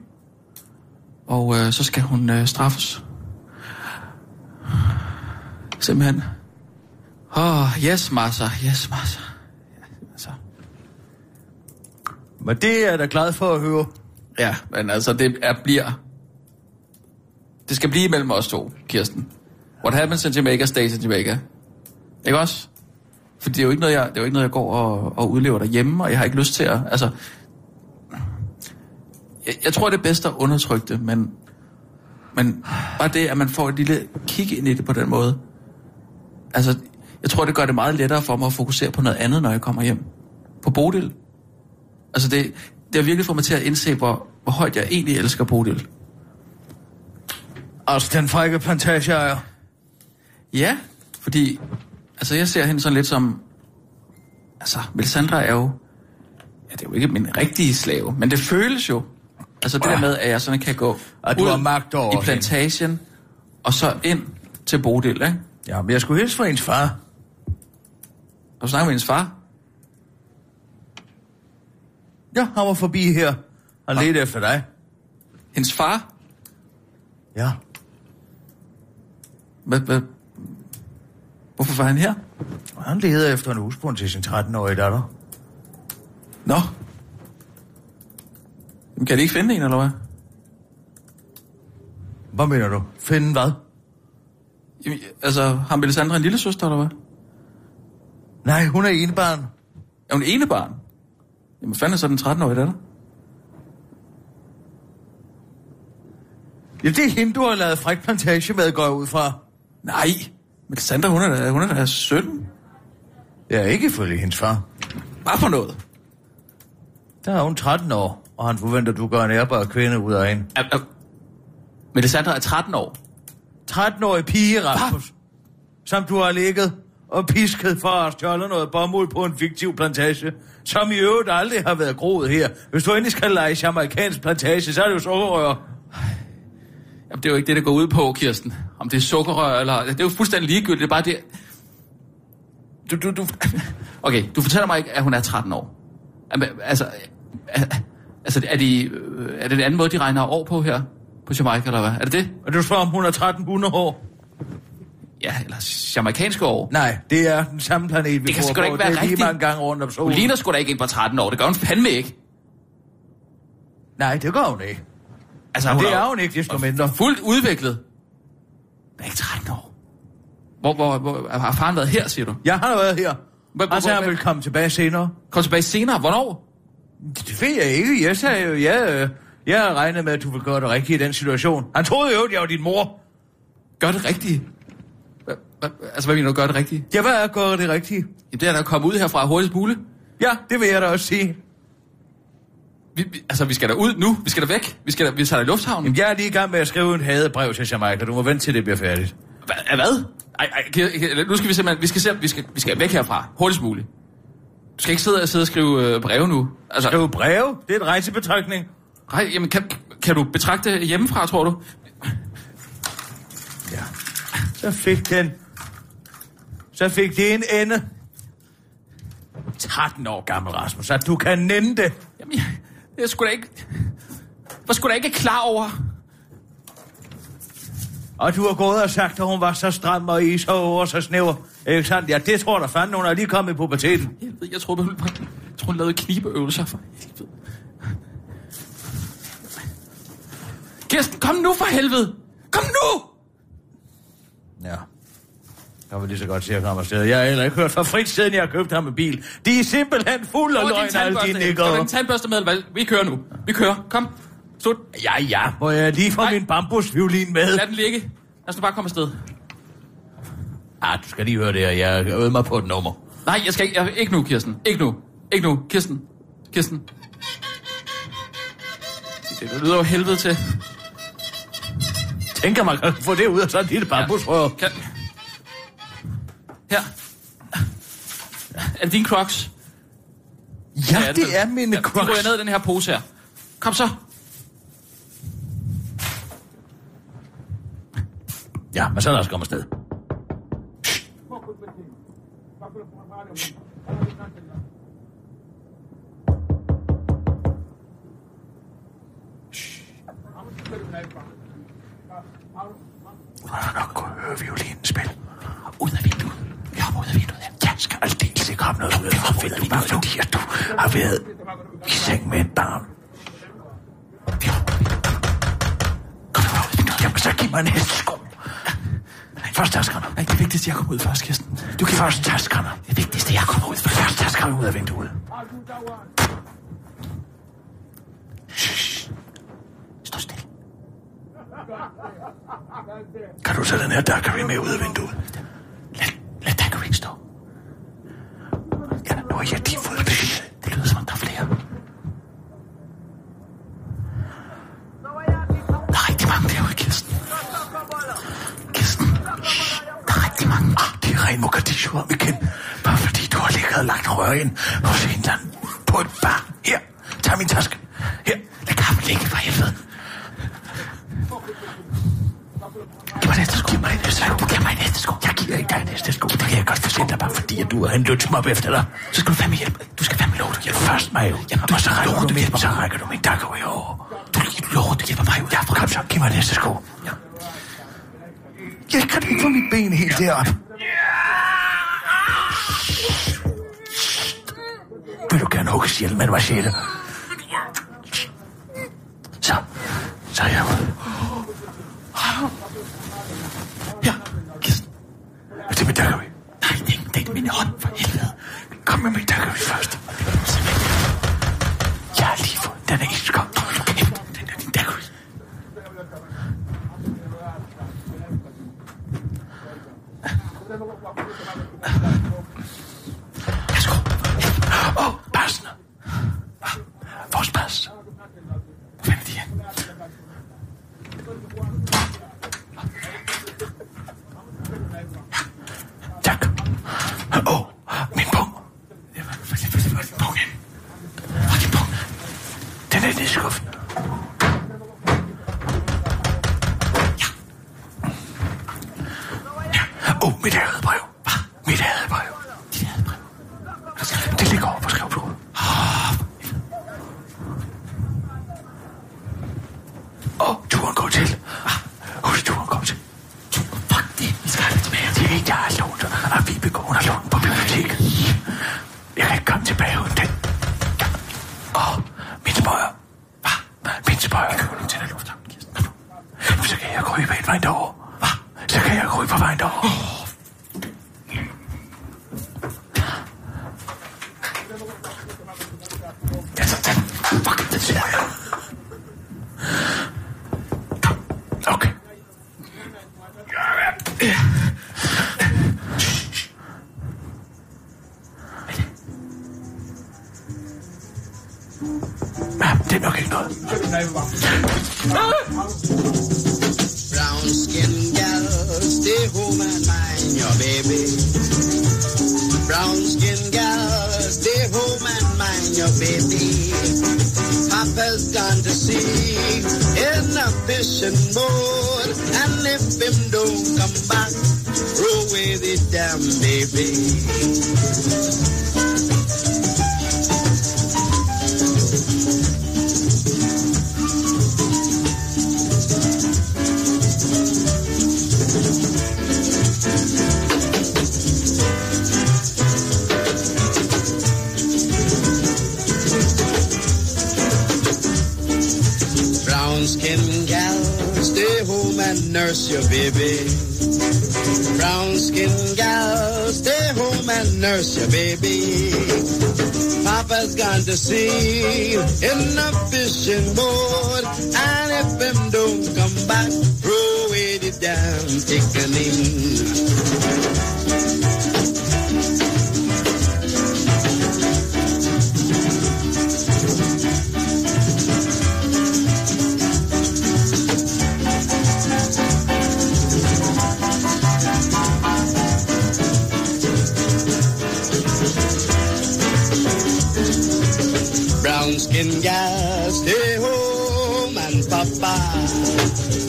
Og øh, så skal hun øh, straffes. Simpelthen. Åh, oh, yes, Martha, yes, Martha. Altså. Men det er jeg da glad for at høre. Ja, men altså, det er, bliver... Det skal blive mellem os to, Kirsten. What happens in Jamaica stays in Jamaica. Ikke også? For det er jo ikke noget, jeg, det er jo ikke noget, jeg går og, og udlever derhjemme, og jeg har ikke lyst til at... Altså, jeg, jeg tror, det er bedst at undertrykke det, men, men bare det, at man får et lille kig ind i det på den måde. Altså, jeg tror, det gør det meget lettere for mig at fokusere på noget andet, når jeg kommer hjem. På Bodil. Altså, det, det har virkelig fået mig til at indse, hvor, hvor højt jeg egentlig elsker Bodil. Altså, den frække plantageejer. Ja, fordi altså jeg ser hende sådan lidt som... Altså, Melisandre er jo... Ja, det er jo ikke min rigtige slave, men det føles jo. Altså det der med, at jeg sådan kan gå At du ud har magt over i plantagen, og så ind til Bodil, ikke? Ja, men jeg skulle hilse fra hendes far. Har du snakket med hendes far? Ja, han var forbi her. Han ledte efter dig. Hendes far? Ja. Hvad, hvad, Hvorfor var han her? Han leder efter en husbund til sin 13-årige datter. Nå. Jamen, kan de ikke finde en, eller hvad? Hvad mener du? Finde hvad? Jamen, altså, har Melisandre en lille søster, eller hvad? Nej, hun er enebarn. Er hun enebarn? Jamen, fanden er så den 13-årige datter? Ja, det er hende, du har lavet fræk plantage med, går ud fra. Nej, Melisandre, hun er da, hun er da 17. Ja, ikke ifølge hendes far. Hvad for noget? Der er hun 13 år, og han forventer, at du gør en ærbar kvinde ud af hende. Er, er, Melisandre er 13 år. 13-årig pige, Rasmus. Som du har ligget og pisket for at stjåle noget bomuld på en fiktiv plantage, som i øvrigt aldrig har været groet her. Hvis du endelig skal lege jamaikansk plantage, så er det jo sukkerrør. Jamen, det er jo ikke det, der går ud på, Kirsten. Om det er sukkerrør eller... Det er jo fuldstændig ligegyldigt. Det er bare det... Du, du, du... Okay, du fortæller mig ikke, at hun er 13 år. Jamen, Altså, er, altså er, de, øh, er det en anden måde, de regner år på her? På Jamaica, eller hvad? Er det det? Og du spørger, om hun er 1300 år? Ja, eller jamaikanske år. Nej, det er den samme planet, vi Det kan sgu da ikke være det er lige rigtigt. mange gange rundt om Hun solen. ligner sgu da ikke en på 13 år. Det gør hun fandme ikke. Nej, det gør hun ikke. Altså, hun det er er jo- hun ikke, desto mindre. Fuldt udviklet. Men ikke 13 år. Hvor, hvor, hvor har faren været her, siger du? Han har været her. Hvor, sagde, han vil komme tilbage senere. Kom tilbage senere? Hvornår? Det ved jeg ikke. Jeg sagde jo, ja, øh, jeg regnet med, at du ville gøre det rigtigt i den situation. Han troede jo, at jeg var din mor. Gør det rigtigt? Altså, hvad mener du, gør det rigtigt? Ja, hvad er at gøre det rigtige? Ja, det er da at komme ud herfra hurtigst muligt. Ja, det vil jeg da også sige. Vi, vi, altså, vi skal da ud nu. Vi skal da væk. Vi skal da, vi tager da i lufthavnen. Jamen, jeg er lige i gang med at skrive en hadebrev til Jamaica. Du må vente til det bliver færdigt. Hva, hvad? Ej, ej, kan, kan, nu skal vi simpelthen... Vi skal, se, vi, skal, vi skal væk herfra hurtigst muligt. Du skal ikke sidde og sidde og skrive øh, breve nu. Altså, Skrive breve? Det er en rejsebetragtning. Nej, jamen, kan, kan du betragte hjemmefra, tror du? Ja. Så fik den... Så fik det en ende. 13 år gammel, Rasmus, at du kan nænde det. Jamen, jeg, jeg skulle da ikke... Var sgu da ikke klar over. Og du har gået og sagt, at hun var så stram og is og over så snæver. Ikke sandt? Ja, det tror der fanden. Hun er lige kommet i puberteten. Helvede, jeg tror, hun, jeg tror, hun lavede knibeøvelser for helvede. Kirsten, kom nu for helvede! Kom nu! Ja. Jeg vil lige så godt sige, at jeg kommer afsted. Jeg har heller ikke hørt fra Fritz, siden jeg har købt ham en bil. De er simpelthen fuld af løgn, alle de nikker. Er din tandbørste med, hvad? Vi kører nu. Vi kører. Kom. Slut. Ja, ja. Må jeg lige få Nej. min bambusviolin med? Lad den ligge. Lad os nu bare komme afsted. Ah, du skal lige høre det her. Jeg øvet mig på et nummer. Nej, jeg skal ikke. Jeg, ikke nu, Kirsten. Ikke nu. Ikke nu. Kirsten. Kirsten. Det, det lyder jo helvede til. Tænker man kan få det ud af sådan en lille bambusrør. Kan... Her. Er det din crocs? Ja, det er mine Ja, crocs. De ryger ned i den her pose her. Kom så. Ja, men så lad os komme afsted. Hun har nok kunnet høre violinen spille. Ud af Ja, ud af vinduet. Ja, skal aldeles ikke komme noget ud af vinduet, bare fordi at du har været i seng med et barn. Ja. Kom nu ud af vinduet. Jamen, så giv mig en hestesko. Først taskerne. Nej, det vigtigste, jeg kommer ud først, Kirsten. Du kan først taskerne. Det vigtigste, jeg kommer ud først. Først taskerne ud af vinduet. Stå stille. Kan du tage den her daiquiri med ud af vinduet? Lad, ikke stå. Ja, nu er jeg din fået Det, Det lyder som om, der er flere. Der er rigtig mange derude, Kirsten. Kirsten. Der er rigtig mange. Ah, det er ren Mogadishu om igen. Bare fordi du har ligget og lagt rør ind hos en eller anden på et bar. Her, tag min taske. Her, lad kampen ligge for helvede. Giv mig det, en hestesko. Giv mig det. Du giver dig næste sko. Det kan jeg godt forstå. Det er bare fordi, at du har en lønsmop efter dig. Så skal du fandme hjælpe. Du skal fandme love, du hjælper først mig jo. Jamen, du, så rækker du, du min, så rækker du min dakker jo. Du lover, du hjælper mig ud. Ja, for kom så. Giv mig næste sko. Ja. Jeg kan ikke få mit ben helt ja. derop. Vil du gerne hugges ihjel med en machete? Så, så er jeg ude. Min hånd, for helvede. Kom med min daggery først. Jeg har lige fået, den er iskold. Den er din daggery. Uh.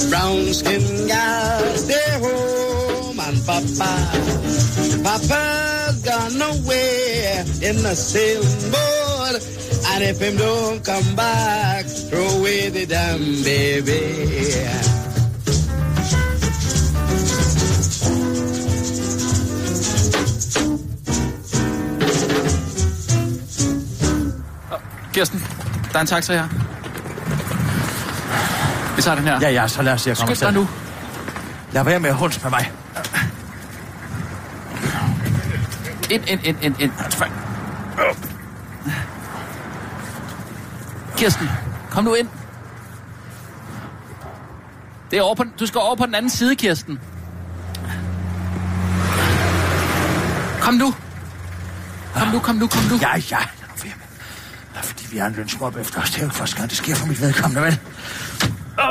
Brown skin gal, stay home and papa. Papa's gone away in a sailing boat. And if him don't come back, throw away the damn baby. Kirsten, der er en taxa her. Vi tager den her. Ja, ja, så lad os se at komme Skynd dig nu. Lad være med at hunds med mig. Ind, ind, ind, ind, ind. Kirsten, kom nu ind. Det er over på, du skal over på den anden side, Kirsten. Kom nu. Kom nu, kom nu, kom nu. Ja, ja. Fordi vi har en lønsmåb efter os. Det er jo ikke første gang, det sker for mit vedkommende, vel?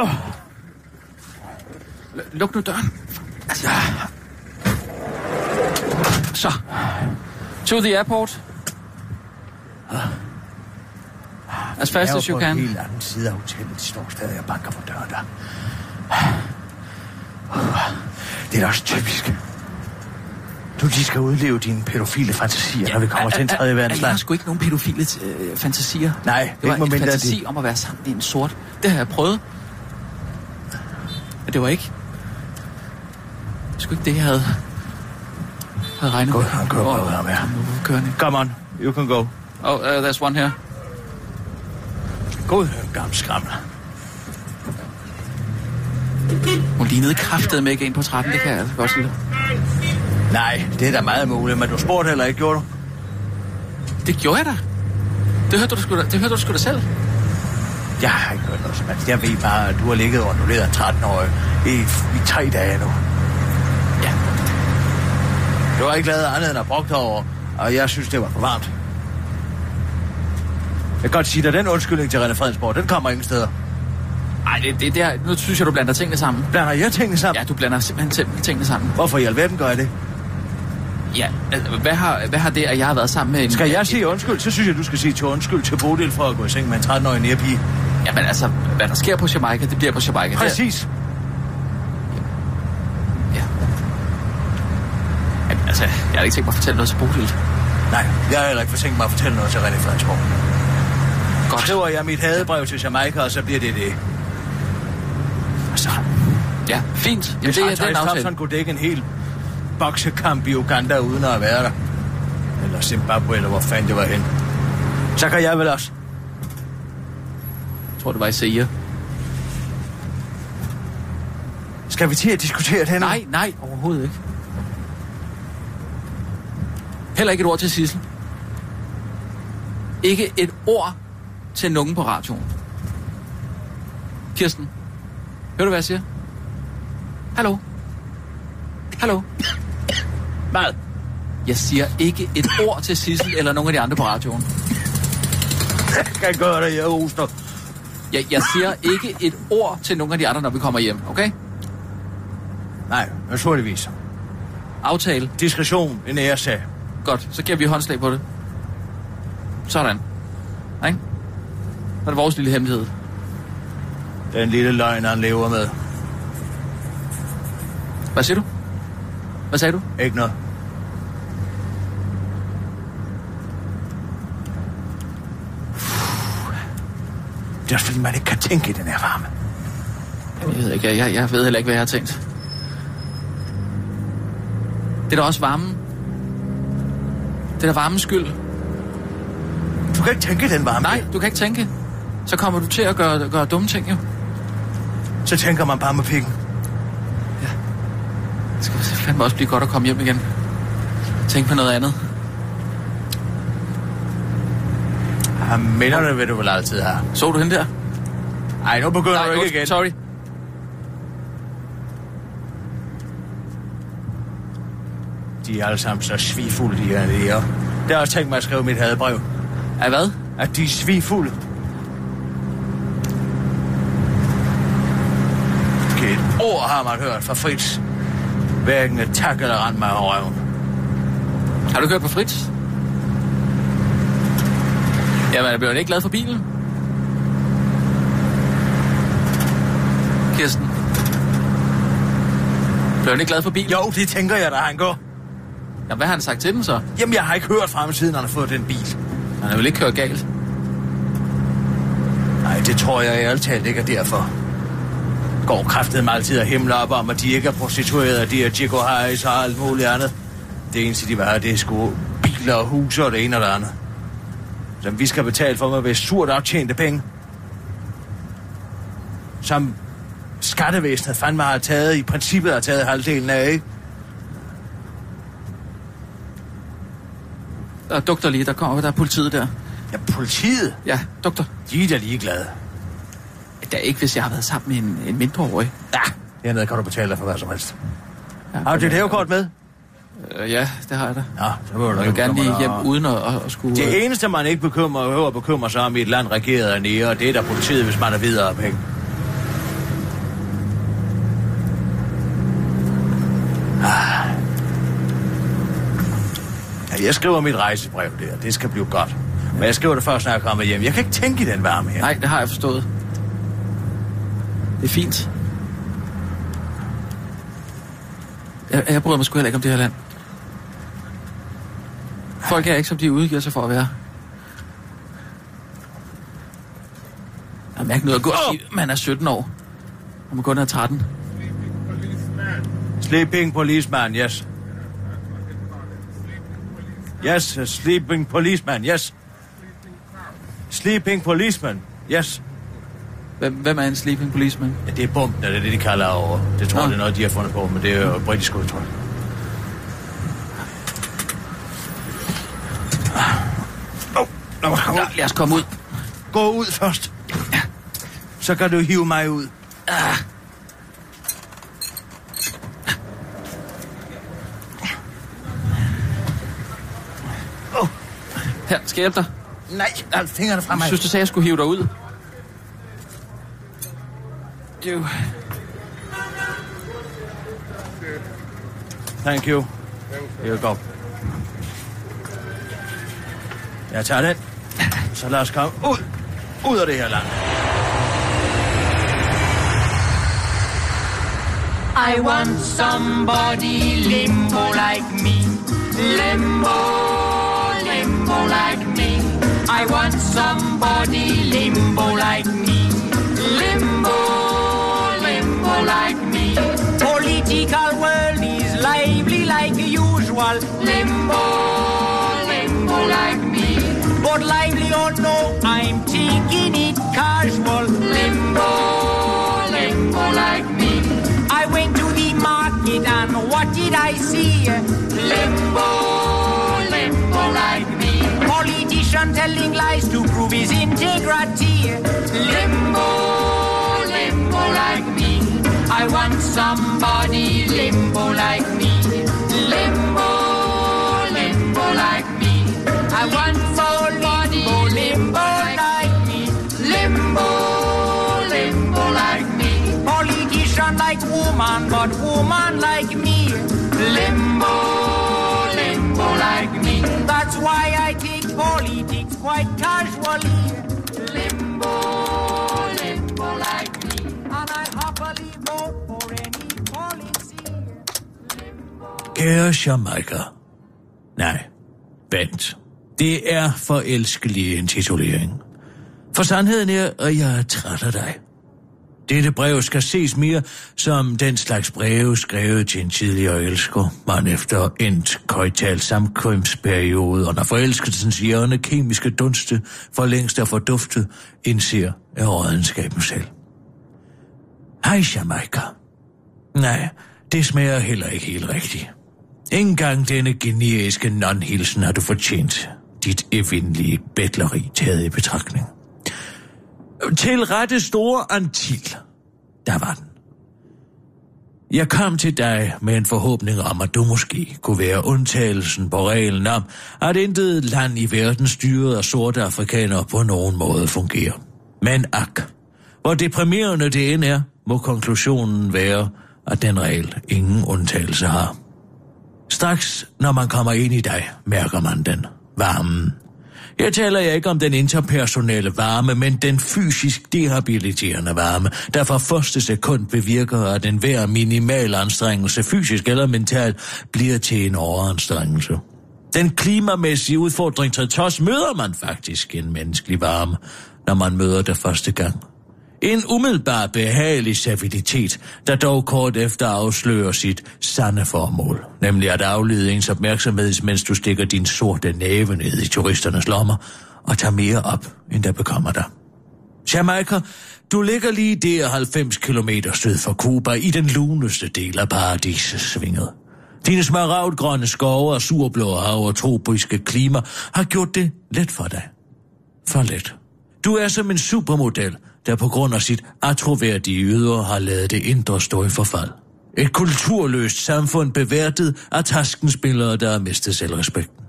Oh. Luk nu døren. Altså. Så. To the airport. As fast Jeg er as jo you på can. en helt anden side af hotellet. Står stadig og banker på døren der. Det er da også typisk. Du de skal udleve dine pædofile fantasier, når vi kommer til en tredje Jeg har verdensland. sgu ikke nogen pædofile øh, fantasier. Nej, det var ikke en fantasi de- om at være sammen med en sort. Det har jeg prøvet. Det var ikke... Det sgu ikke det, jeg havde, havde regnet Gå, med. han kører på ham her. Kørende. Come on, you can go. Oh, uh, there's one here. God gammel skræmmel. Hun lignede kraftet med ikke en på 13, det kan jeg altså godt sige. Nej, det er da meget muligt, men du spurgte heller ikke, gjorde du? Det gjorde jeg da. Det hørte du sgu da, det hørte du sgu da selv. Jeg har ikke hørt noget som helst. Jeg ved bare, at du har ligget og onduleret 13-årig i, i tre dage nu. Ja. Du har ikke lavet andet end at brugt over, og jeg synes, det var for varmt. Jeg kan godt sige dig, den undskyldning til René Fredensborg, den kommer ingen steder. Nej, det, det der, nu synes jeg, du blander tingene sammen. Blander jeg tingene sammen? Ja, du blander simpelthen tingene sammen. Hvorfor i alverden gør jeg det? Ja, altså, hvad har, hvad har det, at jeg har været sammen med en... Skal jeg sige undskyld, så synes jeg, du skal sige til undskyld til Bodil for at gå i seng med en 13-årig nærpige. Jamen altså, hvad der sker på Jamaica, det bliver på Jamaica. Præcis. Jamen, altså, jeg har ikke tænkt mig at fortælle noget til Bodil. Nej, jeg har heller ikke tænkt mig at fortælle noget til René Fredensborg. Godt. Skriver jeg mit hadebrev til Jamaica, og så bliver det det. Altså, Ja, fint. Jamen, hvis det, er- Hans det er en aftale. Kunne dække en hel boksekamp i Uganda uden at være der. Eller Zimbabwe, eller hvor fanden det var hen. Så kan jeg vel også. Tror, det var i Seia. Skal vi til at diskutere det nu? Nej, nej, overhovedet ikke. Heller ikke et ord til Sissel. Ikke et ord til nogen på radioen. Kirsten, hører du, hvad jeg siger? Hallo? Hallo? Hvad? Jeg siger ikke et ord til Sissel eller nogen af de andre på radioen. Jeg kan gøre det, jeg hoster. Jeg, jeg siger ikke et ord til nogen af de andre, når vi kommer hjem, okay? Nej, naturligvis. Aftale. Diskretion, en æresag. Godt, så giver vi håndslag på det. Sådan. Ikke? Så er det vores lille hemmelighed. Den lille løgn, han lever med. Hvad siger du? Hvad sagde du? Ikke noget. Er også fordi, man ikke kan tænke i den her varme. Jeg ved ikke, jeg, jeg ved heller ikke, hvad jeg har tænkt. Det er da også varmen. Det er da varmens skyld. Du kan ikke tænke i den varme. Nej, du kan ikke tænke. Så kommer du til at gøre, gøre dumme ting, jo. Så tænker man bare med pikken. Det skal fandme også blive godt at komme hjem igen. Tænk på noget andet. Ja, minderne vil du vel altid have. Så du hende der? Ej, nu begynder Nej, du ikke igen. Sorry. De er alle sammen så svigfulde, de her læger. Det har også tænkt mig at skrive mit hadebrev. Af hvad? At de er svigfulde. Ikke et ord har man hørt fra Fritz. Hverken et tak eller rent mig over røven. Har du kørt på Fritz? Jamen, jeg blev ikke glad for bilen. Kirsten. Blev han ikke glad for bilen? Jo, det tænker jeg da, han går. Jamen, hvad har han sagt til dem så? Jamen, jeg har ikke hørt fra ham siden, han har fået den bil. Han har vel ikke kørt galt? Nej, det tror jeg i alt talt ikke er derfor. Går kraftet mig altid og himler op om, at de ikke er prostituerede, at de er Chico Hayes og alt muligt andet. Det eneste, de have, det er sgu biler og huse og det ene og det andet. Som vi skal betale for med surt optjente penge. Som skattevæsenet fandme har taget, i princippet har taget halvdelen af, ikke? Der er dugter lige, der kommer, der er politiet der. Ja, politiet? Ja, dugter. De er da ligeglade. Det er ikke, hvis jeg har været sammen med en, en mindreårig. Ja, hernede kan du betale dig for hvad som helst. Ja, har du dit hævekort med? Øh, ja, det har jeg da. Ja, så må du Jeg vil gerne lige hjem dig. uden at, at, skulle... Det eneste, man ikke bekymrer, behøver at bekymre sig om i et land regeret af nære, det er der politiet, hvis man er videre penge. Ah. Ja, jeg skriver mit rejsebrev der. Det skal blive godt. Men jeg skriver det først, når jeg kommer hjem. Jeg kan ikke tænke i den varme her. Nej, det har jeg forstået. Det er fint. Jeg, jeg bryder mig sgu heller ikke om det her land. Folk er ikke, som de udgiver sig for at være. Jeg har mærket noget at gå og sige, man er 17 år. Og man kun er 13. Sleeping policeman, yes. Yes, a sleeping policeman, yes. sleeping policeman. Yes. Hvem, hvem er en sleeping policeman? Ja, det er bumpen, det er det, de kalder over. Det tror jeg, det er noget, de har fundet på, men det er jo britisk udtryk. Oh, nå, Os komme ud. Gå ud først. Så kan du hive mig ud. Ah. Her, skal jeg hjælpe dig? Nej, hold fingrene fra Jeg mig. synes, du sagde, jeg skulle hive dig ud. Du. Thank you. Here you go. Jeg tager den. Så lad os komme ud. Ud af det her land. I want somebody limbo like me. Limbo, limbo like me. I want somebody limbo like me. Limbo, limbo like me. Political world is lively like usual. Limbo, limbo like me. Lively or no, I'm taking it casual. Limbo, limbo like me. I went to the market and what did I see? Limbo, limbo like me. Politician telling lies to prove his integrity. Limbo, limbo like me. I want somebody limbo like me. Woman, but woman like me. Limbo, limbo like me. That's why I take politics quite casually. Limbo, limbo like me. And I happily vote for any policy. Kære Jamaica. Nej, vent. Det er forelskelig en titulering. For sandheden er, at jeg er træt af dig. Dette brev skal ses mere som den slags breve skrevet til en tidligere elsker, man efter endt køjtal samkømsperiode og når forelskelsens hjørne kemiske dunste for længst er forduftet, indser af rådenskaben selv. Hej Jamaica. Nej, det smager heller ikke helt rigtigt. Ingen gang denne generiske non-hilsen har du fortjent dit evindelige bedleri taget i betragtning. Til rette store Antil, der var den. Jeg kom til dig med en forhåbning om, at du måske kunne være undtagelsen på reglen om, at intet land i verden styret af sorte afrikanere på nogen måde fungerer. Men ak, hvor deprimerende det end er, må konklusionen være, at den regel ingen undtagelse har. Straks, når man kommer ind i dig, mærker man den. Varmen. Jeg taler ikke om den interpersonelle varme, men den fysisk dehabiliterende varme, der fra første sekund bevirker, at enhver minimal anstrengelse, fysisk eller mentalt, bliver til en overanstrengelse. Den klimamæssige udfordring til tos møder man faktisk en menneskelig varme, når man møder det første gang. En umiddelbar behagelig servilitet, der dog kort efter afslører sit sande formål, nemlig at aflede ens opmærksomhed, mens du stikker din sorte næve ned i turisternes lommer og tager mere op, end der bekommer dig. Jamaica, du ligger lige der 90 km syd for Cuba i den luneste del af paradisesvinget. Dine smaragdgrønne skove og surblå hav og tropiske klima har gjort det let for dig. For let. Du er som en supermodel, der på grund af sit atroværdige ydre har lavet det indre stå i forfald. Et kulturløst samfund beværtet af taskenspillere, der har mistet selvrespekten.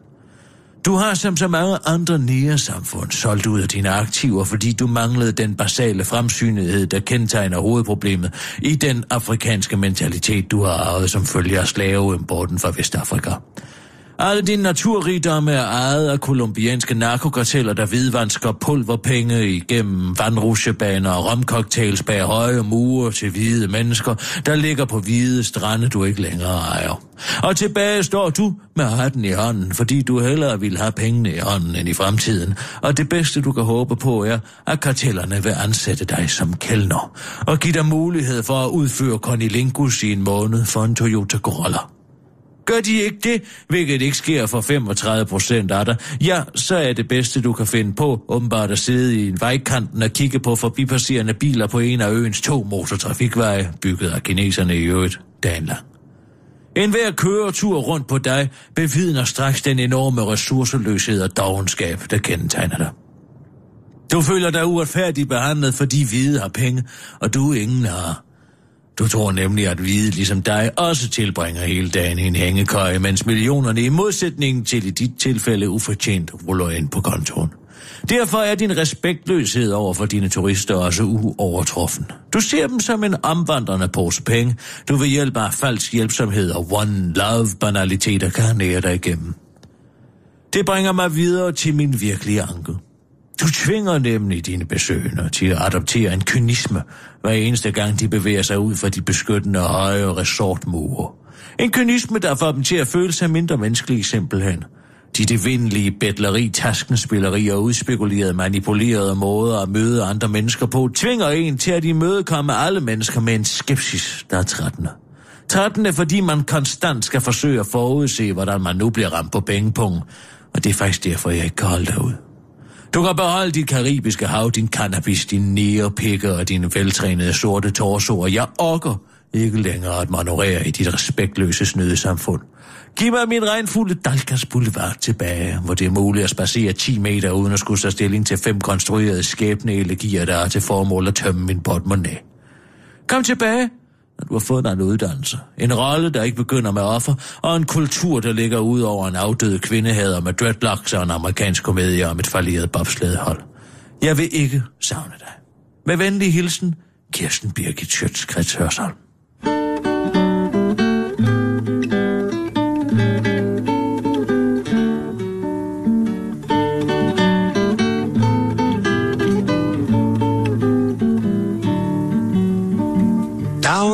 Du har som så mange andre nære samfund solgt ud af dine aktiver, fordi du manglede den basale fremsynighed, der kendetegner hovedproblemet i den afrikanske mentalitet, du har arvet som følge af slaveimporten fra Vestafrika. Alle dine naturrigdomme er ejet af kolumbianske narkokarteller, der hvidvansker pulverpenge igennem vandrusjebaner og romcocktails bag høje mure til hvide mennesker, der ligger på hvide strande, du ikke længere ejer. Og tilbage står du med hatten i hånden, fordi du hellere vil have pengene i hånden end i fremtiden. Og det bedste, du kan håbe på, er, at kartellerne vil ansætte dig som kældner og give dig mulighed for at udføre Cornilingus i en måned for en Toyota Corolla. Gør de ikke det, hvilket ikke sker for 35 procent af dig, ja, så er det bedste, du kan finde på, åbenbart at sidde i en vejkanten og kigge på forbipasserende biler på en af øens to motortrafikveje, bygget af kineserne i øvrigt, dagen lang. En hver køretur rundt på dig bevidner straks den enorme ressourceløshed og dogenskab, der kendetegner dig. Du føler dig uretfærdigt behandlet, fordi hvide har penge, og du ingen har. Du tror nemlig, at hvide ligesom dig også tilbringer hele dagen i en hængekøje, mens millionerne i modsætning til i dit tilfælde ufortjent ruller ind på kontoen. Derfor er din respektløshed over for dine turister også uovertruffen. Du ser dem som en omvandrende pose penge. Du ved hjælp af falsk hjælpsomhed og one love banaliteter kan nære dig igennem. Det bringer mig videre til min virkelige anke. Du tvinger nemlig dine besøgende til at adoptere en kynisme, hver eneste gang de bevæger sig ud fra de beskyttende høje resortmure. En kynisme, der får dem til at føle sig mindre menneskelige simpelthen. De devindelige bedleri, taskenspilleri og udspekulerede, manipulerede måder at møde andre mennesker på, tvinger en til at imødekomme alle mennesker med en skepsis, der er trættende. Trættende, fordi man konstant skal forsøge at forudse, hvordan man nu bliver ramt på pengepungen. Og det er faktisk derfor, jeg ikke kan holde derud. ud. Du kan beholde dit karibiske hav, din cannabis, din nærepikker og dine veltrænede sorte torsoer. Jeg orker ikke længere at manøvrere i dit respektløse snydesamfund. Giv mig min regnfulde Dalkas Boulevard tilbage, hvor det er muligt at spacere 10 meter uden at skulle tage stilling til fem konstruerede skæbneelegier, der er til formål at tømme min portemonnaie. Kom tilbage, når du har fået dig en uddannelse. En rolle, der ikke begynder med offer, og en kultur, der ligger ud over en afdød kvindehader med dreadlocks og en amerikansk komedie om et falderet bobslædehold. Jeg vil ikke savne dig. Med venlig hilsen, Kirsten Birgit Schøtz, Hørsholm.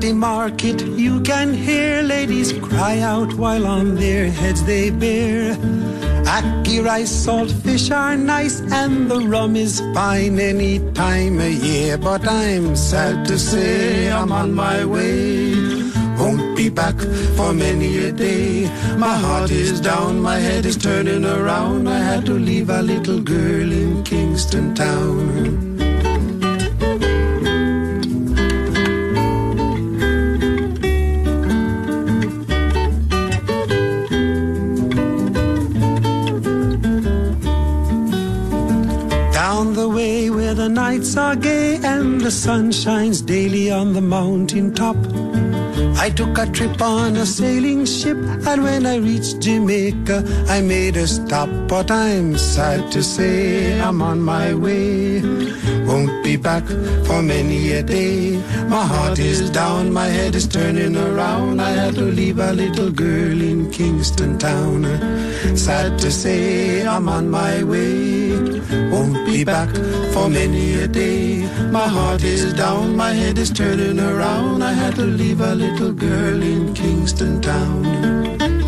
The market, you can hear ladies cry out while on their heads they bear. Ackee rice, salt fish are nice, and the rum is fine any time of year. But I'm sad to say I'm on my way. Won't be back for many a day. My heart is down, my head is turning around. I had to leave a little girl in Kingston Town. Nights are gay and the sun shines daily on the mountain top. I took a trip on a sailing ship, and when I reached Jamaica, I made a stop. But I'm sad to say I'm on my way. Won't be back for many a day. My heart is down, my head is turning around. I had to leave a little girl in Kingston Town. Sad to say I'm on my way. Won't be back for many a day. My heart is down, my head is turning around. I had to leave a little girl in Kingston Town.